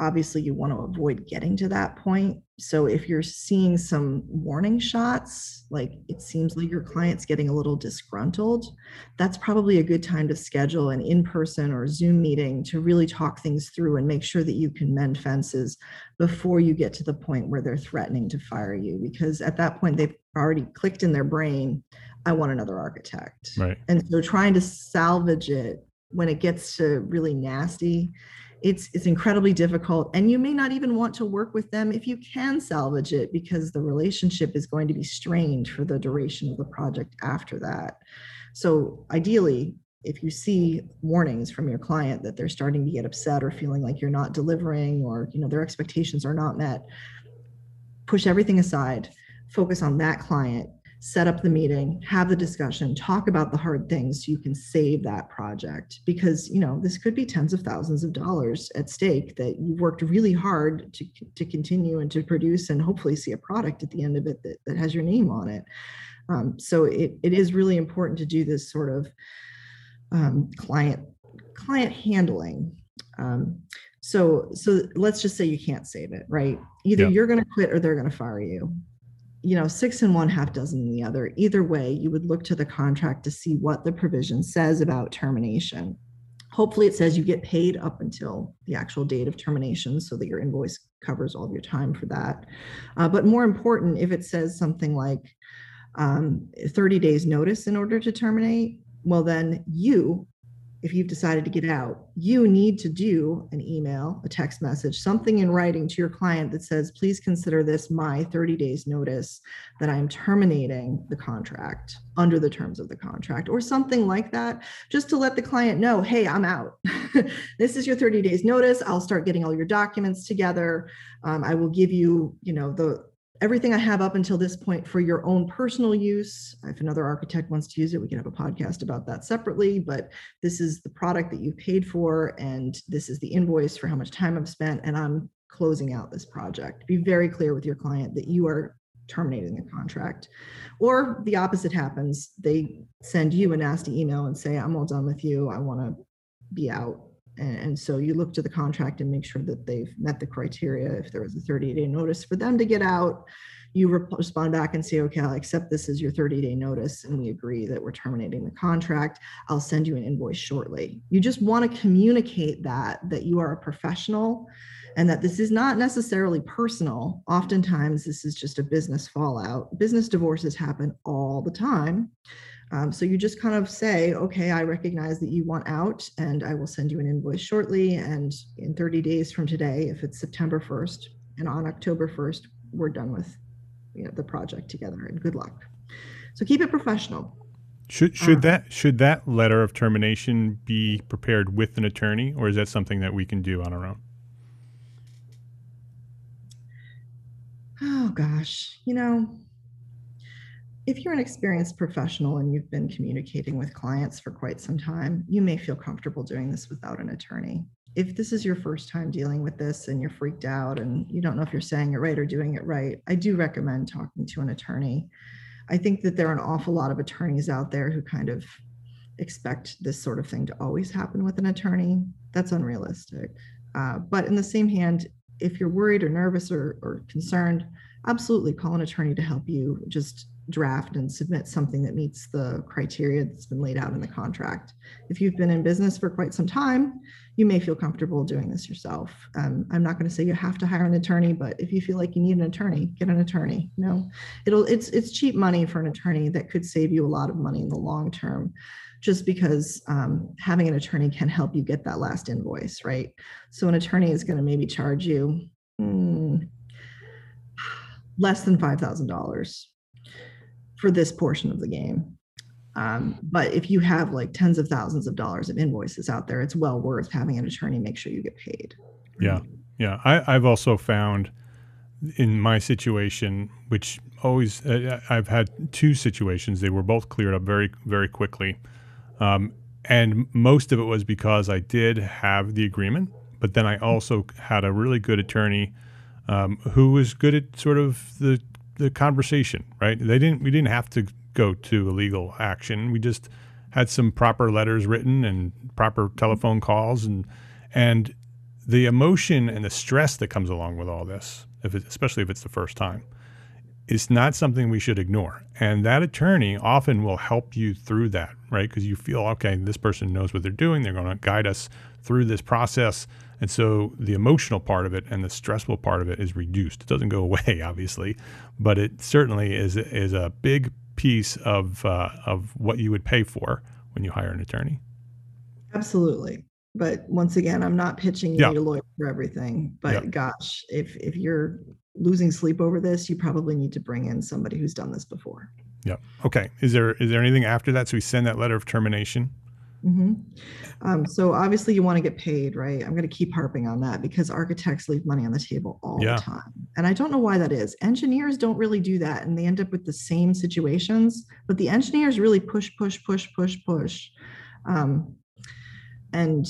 obviously you want to avoid getting to that point. So if you're seeing some warning shots, like it seems like your client's getting a little disgruntled, that's probably a good time to schedule an in-person or Zoom meeting to really talk things through and make sure that you can mend fences before you get to the point where they're threatening to fire you because at that point they've already clicked in their brain, I want another architect. Right. And so trying to salvage it when it gets to really nasty it's it's incredibly difficult and you may not even want to work with them if you can salvage it because the relationship is going to be strained for the duration of the project after that. So ideally if you see warnings from your client that they're starting to get upset or feeling like you're not delivering or you know their expectations are not met push everything aside focus on that client set up the meeting, have the discussion, talk about the hard things so you can save that project because, you know, this could be tens of thousands of dollars at stake that you've worked really hard to, to continue and to produce and hopefully see a product at the end of it that, that has your name on it. Um, so it, it is really important to do this sort of um, client client handling. Um, so so let's just say you can't save it, right? Either yeah. you're going to quit or they're going to fire you you know, six in one, half dozen in the other. Either way, you would look to the contract to see what the provision says about termination. Hopefully, it says you get paid up until the actual date of termination so that your invoice covers all of your time for that. Uh, but more important, if it says something like um, 30 days notice in order to terminate, well, then you if you've decided to get out, you need to do an email, a text message, something in writing to your client that says, please consider this my 30 days notice that I'm terminating the contract under the terms of the contract, or something like that, just to let the client know, hey, I'm out. this is your 30 days notice. I'll start getting all your documents together. Um, I will give you, you know, the everything I have up until this point for your own personal use. If another architect wants to use it, we can have a podcast about that separately. But this is the product that you paid for, and this is the invoice for how much time I've spent, and I'm closing out this project. Be very clear with your client that you are terminating the contract. Or the opposite happens. They send you a nasty email and say, I'm all done with you. I want to be out. And, and, so you look to the contract and make sure that they've met the criteria. If there was a 30 day notice for them to get out, you respond back and say, okay, I'll accept this as your 30 day notice and we agree that we're terminating the contract. I'll send you an invoice shortly. You just want to communicate that, that you are a professional and that this is not necessarily personal. Oftentimes, this is just a business fallout. Business divorces happen all the time. Um, so you just kind of say, okay, I recognize that you want out and I will send you an invoice shortly. And in 30 days from today, if it's September 1st and on October 1st, we're done with you know, the project together and good luck. So keep it professional. Should should uh, that should that letter of termination be prepared with an attorney, or is that something that we can do on our own? Oh gosh, you know, if you're an experienced professional and you've been communicating with clients for quite some time, you may feel comfortable doing this without an attorney. If this is your first time dealing with this and you're freaked out and you don't know if you're saying it right or doing it right, I do recommend talking to an attorney. I think that there are an awful lot of attorneys out there who kind of expect this sort of thing to always happen with an attorney. That's unrealistic. Uh, but in the same hand, if you're worried or nervous or, or concerned, absolutely call an attorney to help you just draft and submit something that meets the criteria that's been laid out in the contract. If you've been in business for quite some time, you may feel comfortable doing this yourself. Um, I'm not going to say you have to hire an attorney, but if you feel like you need an attorney, get an attorney. You know, it'll it's it's cheap money for an attorney that could save you a lot of money in the long term. Just because um, having an attorney can help you get that last invoice, right? So an attorney is going to maybe charge you hmm, less than five thousand dollars for this portion of the game. Um, but if you have like tens of thousands of dollars of invoices out there, it's well worth having an attorney make sure you get paid. Yeah. Yeah. I, have also found in my situation, which always, uh, I've had two situations. They were both cleared up very, very quickly. Um, and most of it was because I did have the agreement, but then I also had a really good attorney um, who was good at sort of the the conversation, right? They didn't. We didn't have to go to a legal action. We just had some proper letters written and proper telephone calls, and and the emotion and the stress that comes along with all this, if it, especially if it's the first time, is not something we should ignore. And that attorney often will help you through that, right? Because you feel, okay, this person knows what they're doing. They're going to guide us through this process. And so the emotional part of it and the stressful part of it is reduced. It doesn't go away, obviously, but it certainly is, is a big piece of, uh, of what you would pay for when you hire an attorney. Absolutely. But once again, I'm not pitching you Yeah. a lawyer for everything. But Yeah. gosh, if if you're losing sleep over this, you probably need to bring in somebody who's done this before. Yep. Okay. Is there is there anything after that? So we send that letter of termination. hmm Um, so obviously you want to get paid, right? I'm going to keep harping on that because architects leave money on the table all Yeah. the time. And I don't know why that is. Engineers don't really do that and they end up with the same situations, but the engineers really push, push, push, push, push. Um, and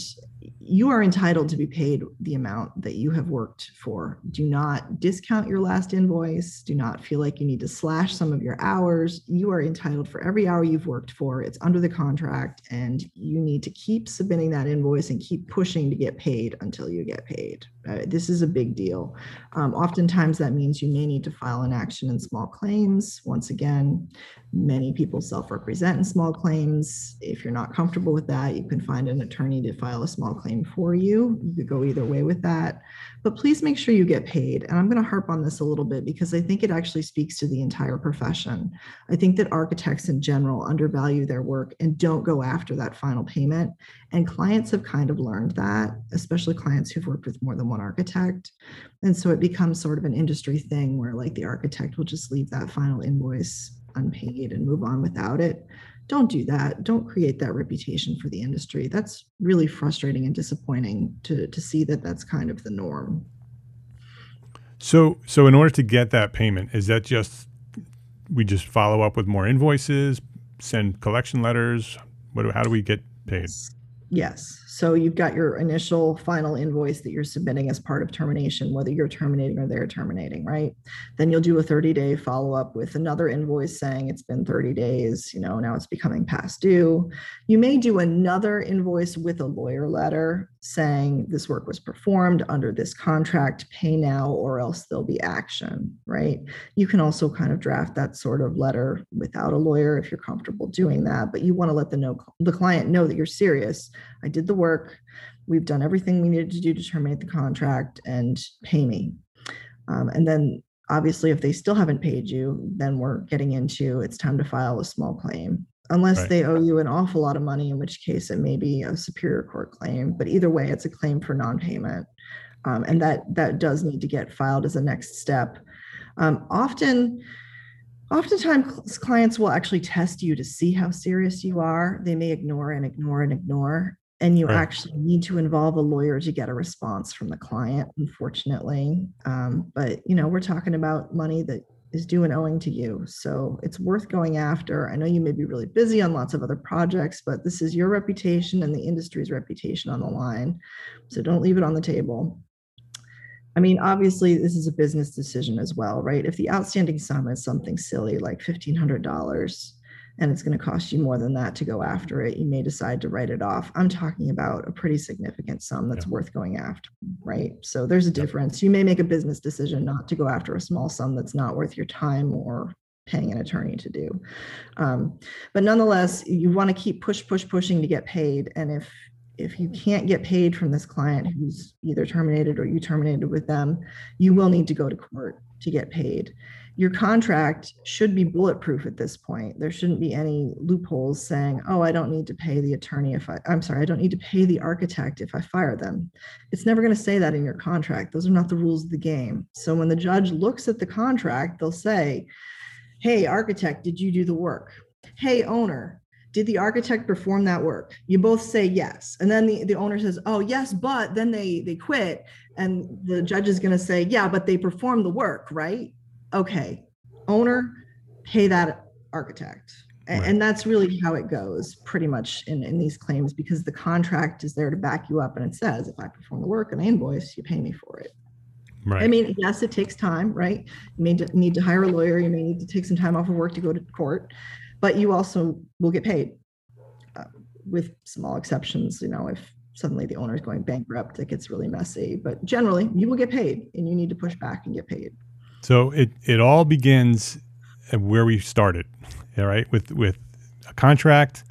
you are entitled to be paid the amount that you have worked for. Do not discount your last invoice. Do not feel like you need to slash some of your hours. You are entitled for every hour you've worked for. It's under the contract, and you need to keep submitting that invoice and keep pushing to get paid until you get paid. Uh, this is a big deal. Um, oftentimes, that means you may need to file an action in small claims. Once again, many people self represent in small claims. If you're not comfortable with that, you can find an attorney to file a small claim for you. You could go either way with that. But please make sure you get paid. And I'm going to harp on this a little bit because I think it actually speaks to the entire profession. I think that architects in general undervalue their work and don't go after that final payment. And clients have kind of learned that, especially clients who've worked with more than one architect. And so it becomes sort of an industry thing where, like, the architect will just leave that final invoice unpaid and move on without it. Don't do that. Don't create that reputation for the industry. That's really frustrating and disappointing to, to see that that's kind of the norm. So so in order to get that payment, is that just we just follow up with more invoices, send collection letters? What do, how do we get paid? Yes. So you've got your initial final invoice that you're submitting as part of termination, whether you're terminating or they're terminating, right? Then you'll do a 30 day follow up with another invoice saying it's been 30 days, you know, now it's becoming past due. You may do another invoice with a lawyer letter saying this work was performed under this contract, pay now, or else there'll be action, right? You can also kind of draft that sort of letter without a lawyer if you're comfortable doing that, but you want to let the know the client know that you're serious. I did the work. We've done everything we needed to do to terminate the contract and pay me. Um, and then obviously if they still haven't paid you, then we're getting into it's time to file a small claim. Unless Right. they owe you an awful lot of money, in which case it may be a superior court claim. But either way, it's a claim for non-payment. Um, and that that does need to get filed as a next step. Um, often, oftentimes clients will actually test you to see how serious you are. They may ignore and ignore and ignore, and you Right. actually need to involve a lawyer to get a response from the client. Unfortunately, um, but you know we're talking about money that is due and owing to you, so it's worth going after. I know you may be really busy on lots of other projects, but this is your reputation and the industry's reputation on the line, so don't leave it on the table. I mean, obviously, this is a business decision as well, right? If the outstanding sum is something silly like $1,500 and it's going to cost you more than that to go after it, you may decide to write it off. I'm talking about a pretty significant sum that's Yeah. worth going after, right? So there's a difference. You may make a business decision not to go after a small sum that's not worth your time or paying an attorney to do. Um, but nonetheless, you want to keep push, push, pushing to get paid. And if if you can't get paid from this client who's either terminated or you terminated with them, you will need to go to court to get paid. Your contract should be bulletproof at this point. There shouldn't be any loopholes saying, oh, I don't need to pay the attorney if I, I'm sorry, I don't need to pay the architect if I fire them. It's never going to say that in your contract. Those are not the rules of the game. So when the judge looks at the contract, they'll say, hey, architect, did you do the work? Hey, owner, did the architect perform that work you both say yes and then the, the owner says oh yes but then they they quit and the judge is going to say yeah but they performed the work right okay owner pay that architect Right. and that's really how it goes pretty much in, in these claims because the contract is there to back you up and it says if i perform the work and i invoice you pay me for it Right. I mean, yes, it takes time, right? You may need to hire a lawyer. You may need to take some time off of work to go to court, but you also will get paid uh, with small exceptions. You know, if suddenly the owner is going bankrupt, it gets really messy. But generally, you will get paid, and you need to push back and get paid. So it it all begins at where we started, all right, with with a contract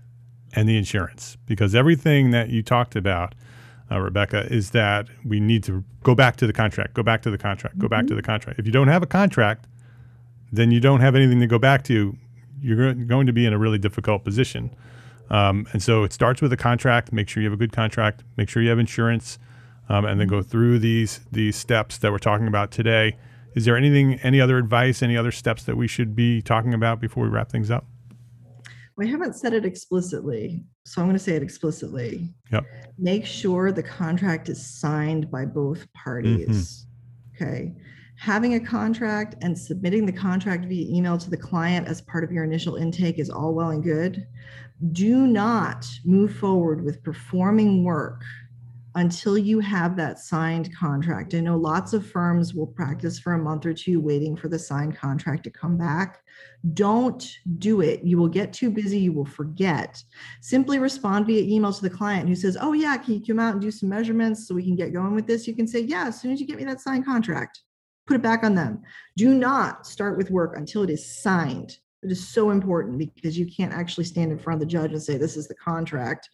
and the insurance, because everything that you talked about, uh, Rebecca, is that we need to go back to the contract, go back to the contract, go back to the contract. If you don't have a contract, then you don't have anything to go back to. You're going to be in a really difficult position. Um, and so it starts with a contract. Make sure you have a good contract. Make sure you have insurance, um, and then go through these these steps that we're talking about today. Is there anything, any other advice, any other steps that we should be talking about before we wrap things up? We haven't said it explicitly, so I'm going to say it explicitly. Yep. Make sure the contract is signed by both parties. Mm-hmm. Okay. Having a contract and submitting the contract via email to the client as part of your initial intake is all well and good. Do not move forward with performing work until you have that signed contract. I know lots of firms will practice for a month or two waiting for the signed contract to come back. Don't do it. You will get too busy, you will forget. Simply respond via email to the client who says, Oh, yeah, can you come out and do some measurements so we can get going with this? You can say, Yeah, as soon as you get me that signed contract, put it back on them. Do not start with work until it is signed. It is so important because you can't actually stand in front of the judge and say, This is the contract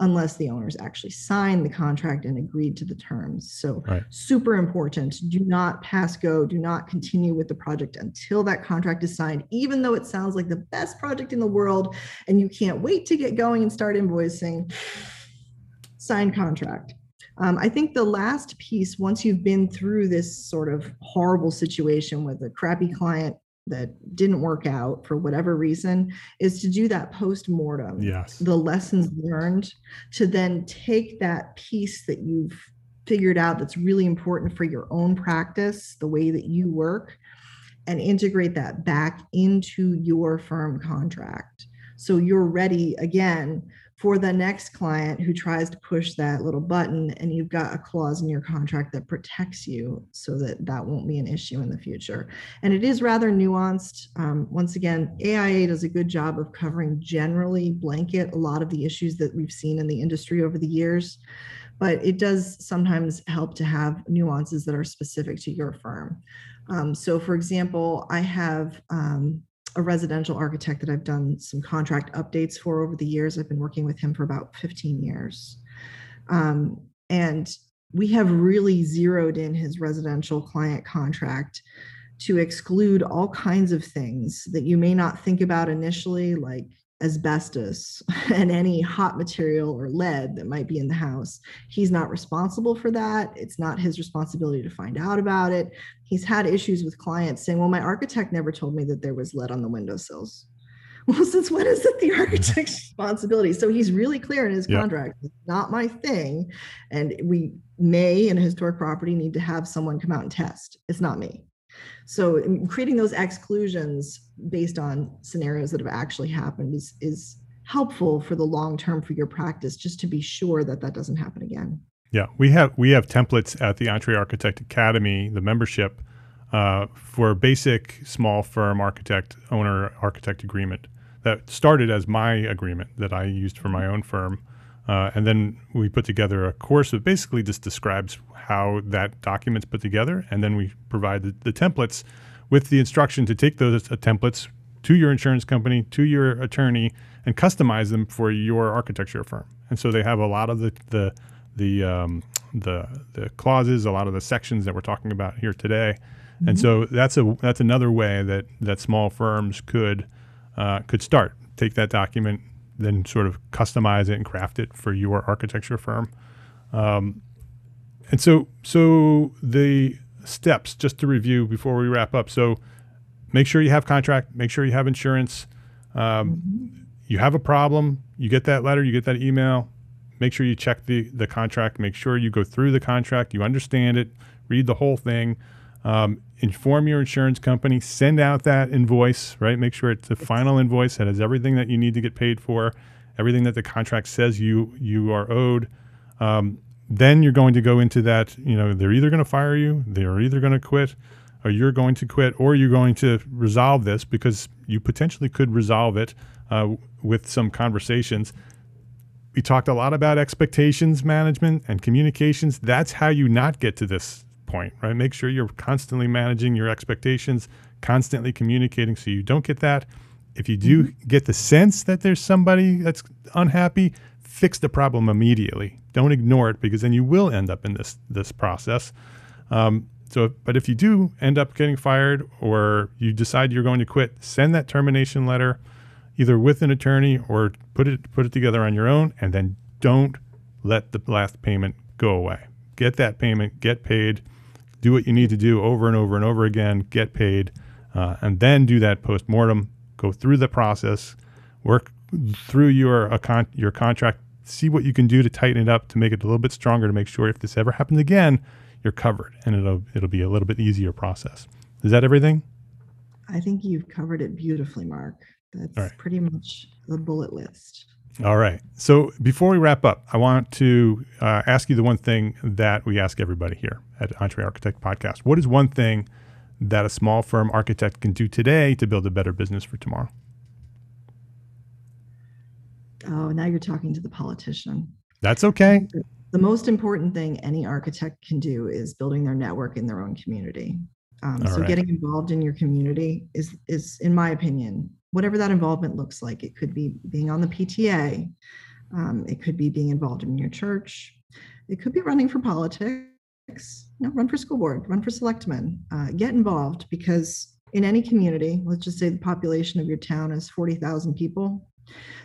unless the owners actually signed the contract and agreed to the terms. So, Right. super important. Do not pass go. Do not continue with the project until that contract is signed, even though it sounds like the best project in the world and you can't wait to get going and start invoicing. Signed contract. Um, I think the last piece, once you've been through this sort of horrible situation with a crappy client that didn't work out for whatever reason, is to do that post mortem Yes. the lessons learned to then take that piece that you've figured out that's really important for your own practice, the way that you work, and integrate that back into your firm contract. So you're ready again for the next client who tries to push that little button and you've got a clause in your contract that protects you so that that won't be an issue in the future. And it is rather nuanced. Um, once again AIA does a good job of covering generally blanket a lot of the issues that we've seen in the industry over the years but it does sometimes help to have nuances that are specific to your firm. Um, so for example i have um, a residential architect that I've done some contract updates for over the years. I've been working with him for about 15 years. Um, and we have really zeroed in his residential client contract to exclude all kinds of things that you may not think about initially, like asbestos and any hot material or lead that might be in the house. He's not responsible for that. It's not his responsibility to find out about it. He's had issues with clients saying, Well, my architect never told me that there was lead on the windowsills. Well, since when is it the architect's responsibility? So he's really clear in his Yeah. contract. It's not my thing. And we may, in a historic property, need to have someone come out and test. It's not me. So creating those exclusions based on scenarios that have actually happened is, is helpful for the long term for your practice, just to be sure that that doesn't happen again. Yeah, we have we have templates at the EntreArchitect Academy, the membership, uh, for basic small firm architect owner architect agreement that started as my agreement that I used for my own firm, uh, and then we put together a course that basically just describes how that document's put together, and then we provide the, the templates with the instruction to take those uh, templates to your insurance company, to your attorney, and customize them for your architecture firm. And so they have a lot of the the the um, the the clauses, a lot of the sections that we're talking about here today. And so that's a that's another way that that small firms could uh, could start. Take that document, then sort of customize it and craft it for your architecture firm. Um, and so so the steps just to review before we wrap up. So make sure you have contract. Make sure you have insurance. Um, you have a problem. You get that letter. You get that email. Make sure you check the the contract. Make sure you go through the contract. You understand it. Read the whole thing. Um, inform your insurance company. Send out that invoice. Right. Make sure it's the final invoice that has everything that you need to get paid for, everything that the contract says you you are owed. Um, then you're going to go into that. You know, they're either going to fire you, they're either going to quit, or you're going to quit, or you're going to resolve this because you potentially could resolve it uh, with some conversations. we talked a lot about expectations management and communications. That's how you not get to this point, right? Make sure you're constantly managing your expectations, constantly communicating so you don't get that. If you do mm-hmm. get the sense that there's somebody that's unhappy, fix the problem immediately. Don't ignore it because then you will end up in this this process. Um, so, but if you do end up getting fired or you decide you're going to quit, send that termination letter either with an attorney or put it put it together on your own, and then don't let the last payment go away. Get that payment, get paid, do what you need to do over and over and over again, get paid, uh, and then do that post mortem. Go through the process, work through your con- your contract, see what you can do to tighten it up to make it a little bit stronger to make sure if this ever happens again, you're covered and it'll it'll be a little bit easier process. Is that everything? I think you've covered it beautifully, Mark. That's right. pretty much the bullet list. All right. So before we wrap up, I want to uh, ask you the one thing that we ask everybody here at EntreArchitect Podcast. What is one thing that a small firm architect can do today to build a better business for tomorrow? Oh, now you're talking to the politician. That's okay. The most important thing any architect can do is building their network in their own community. Um, so right. getting involved in your community is is, in my opinion, whatever that involvement looks like. It could be being on the PTA, um, it could be being involved in your church, it could be running for politics. You know, run for school board, run for selectmen. Uh, get involved because in any community, let's just say the population of your town is forty thousand people.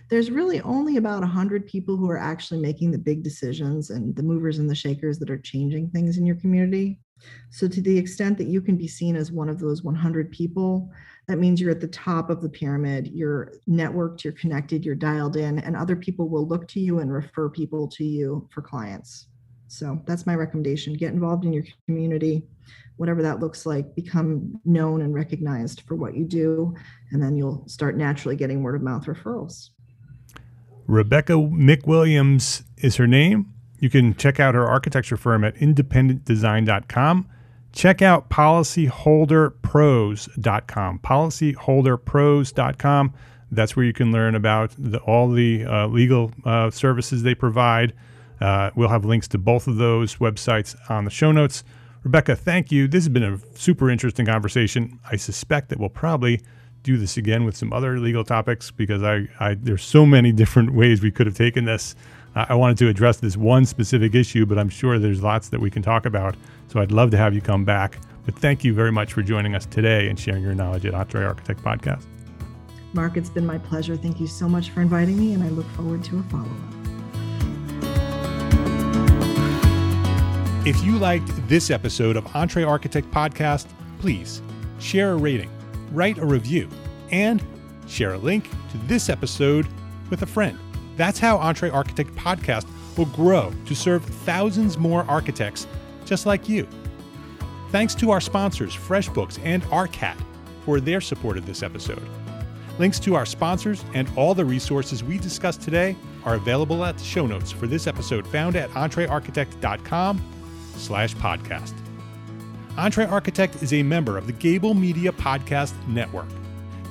There's really only about 100 people who are actually making the big decisions and the movers and the shakers that are changing things in your community. So, to the extent that you can be seen as one of those 100 people, that means you're at the top of the pyramid, you're networked, you're connected, you're dialed in, and other people will look to you and refer people to you for clients. So, that's my recommendation. Get involved in your community, whatever that looks like, become known and recognized for what you do, and then you'll start naturally getting word of mouth referrals. Rebecca McWilliams is her name. You can check out her architecture firm at independentdesign.com. Check out policyholderpros.com. Policyholderpros.com. That's where you can learn about the, all the uh, legal uh, services they provide. Uh, we'll have links to both of those websites on the show notes. Rebecca, thank you. This has been a super interesting conversation. I suspect that we'll probably do this again with some other legal topics because I, I there's so many different ways we could have taken this. I wanted to address this one specific issue, but I'm sure there's lots that we can talk about. So I'd love to have you come back. But thank you very much for joining us today and sharing your knowledge at EntreArchitect Podcast. Mark, it's been my pleasure. Thank you so much for inviting me, and I look forward to a follow up. If you liked this episode of EntreArchitect Podcast, please share a rating, write a review, and share a link to this episode with a friend. That's how EntreArchitect Podcast will grow to serve thousands more architects just like you. Thanks to our sponsors, FreshBooks and ARCAT, for their support of this episode. Links to our sponsors and all the resources we discussed today are available at the show notes for this episode found at entrearchitect.com slash podcast. EntreArchitect is a member of the Gable Media Podcast Network.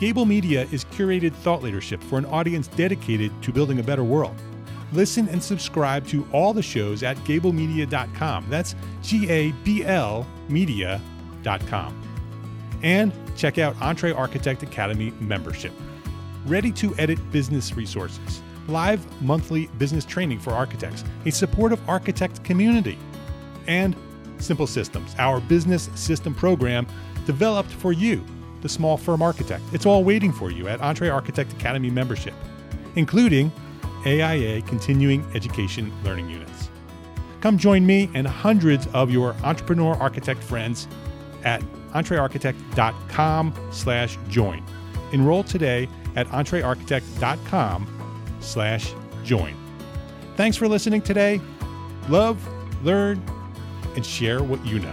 Gable Media is curated thought leadership for an audience dedicated to building a better world. Listen and subscribe to all the shows at gablemedia.com. That's G A B L media.com. And check out EntreArchitect Academy membership. Ready to edit business resources, live monthly business training for architects, a supportive architect community, and Simple Systems, our business system program developed for you the small firm architect. It's all waiting for you at EntreArchitect Academy membership, including AIA continuing education learning units. Come join me and hundreds of your entrepreneur architect friends at entrearchitect.com slash join. Enroll today at entrearchitect.com slash join. Thanks for listening today. Love, learn, and share what you know.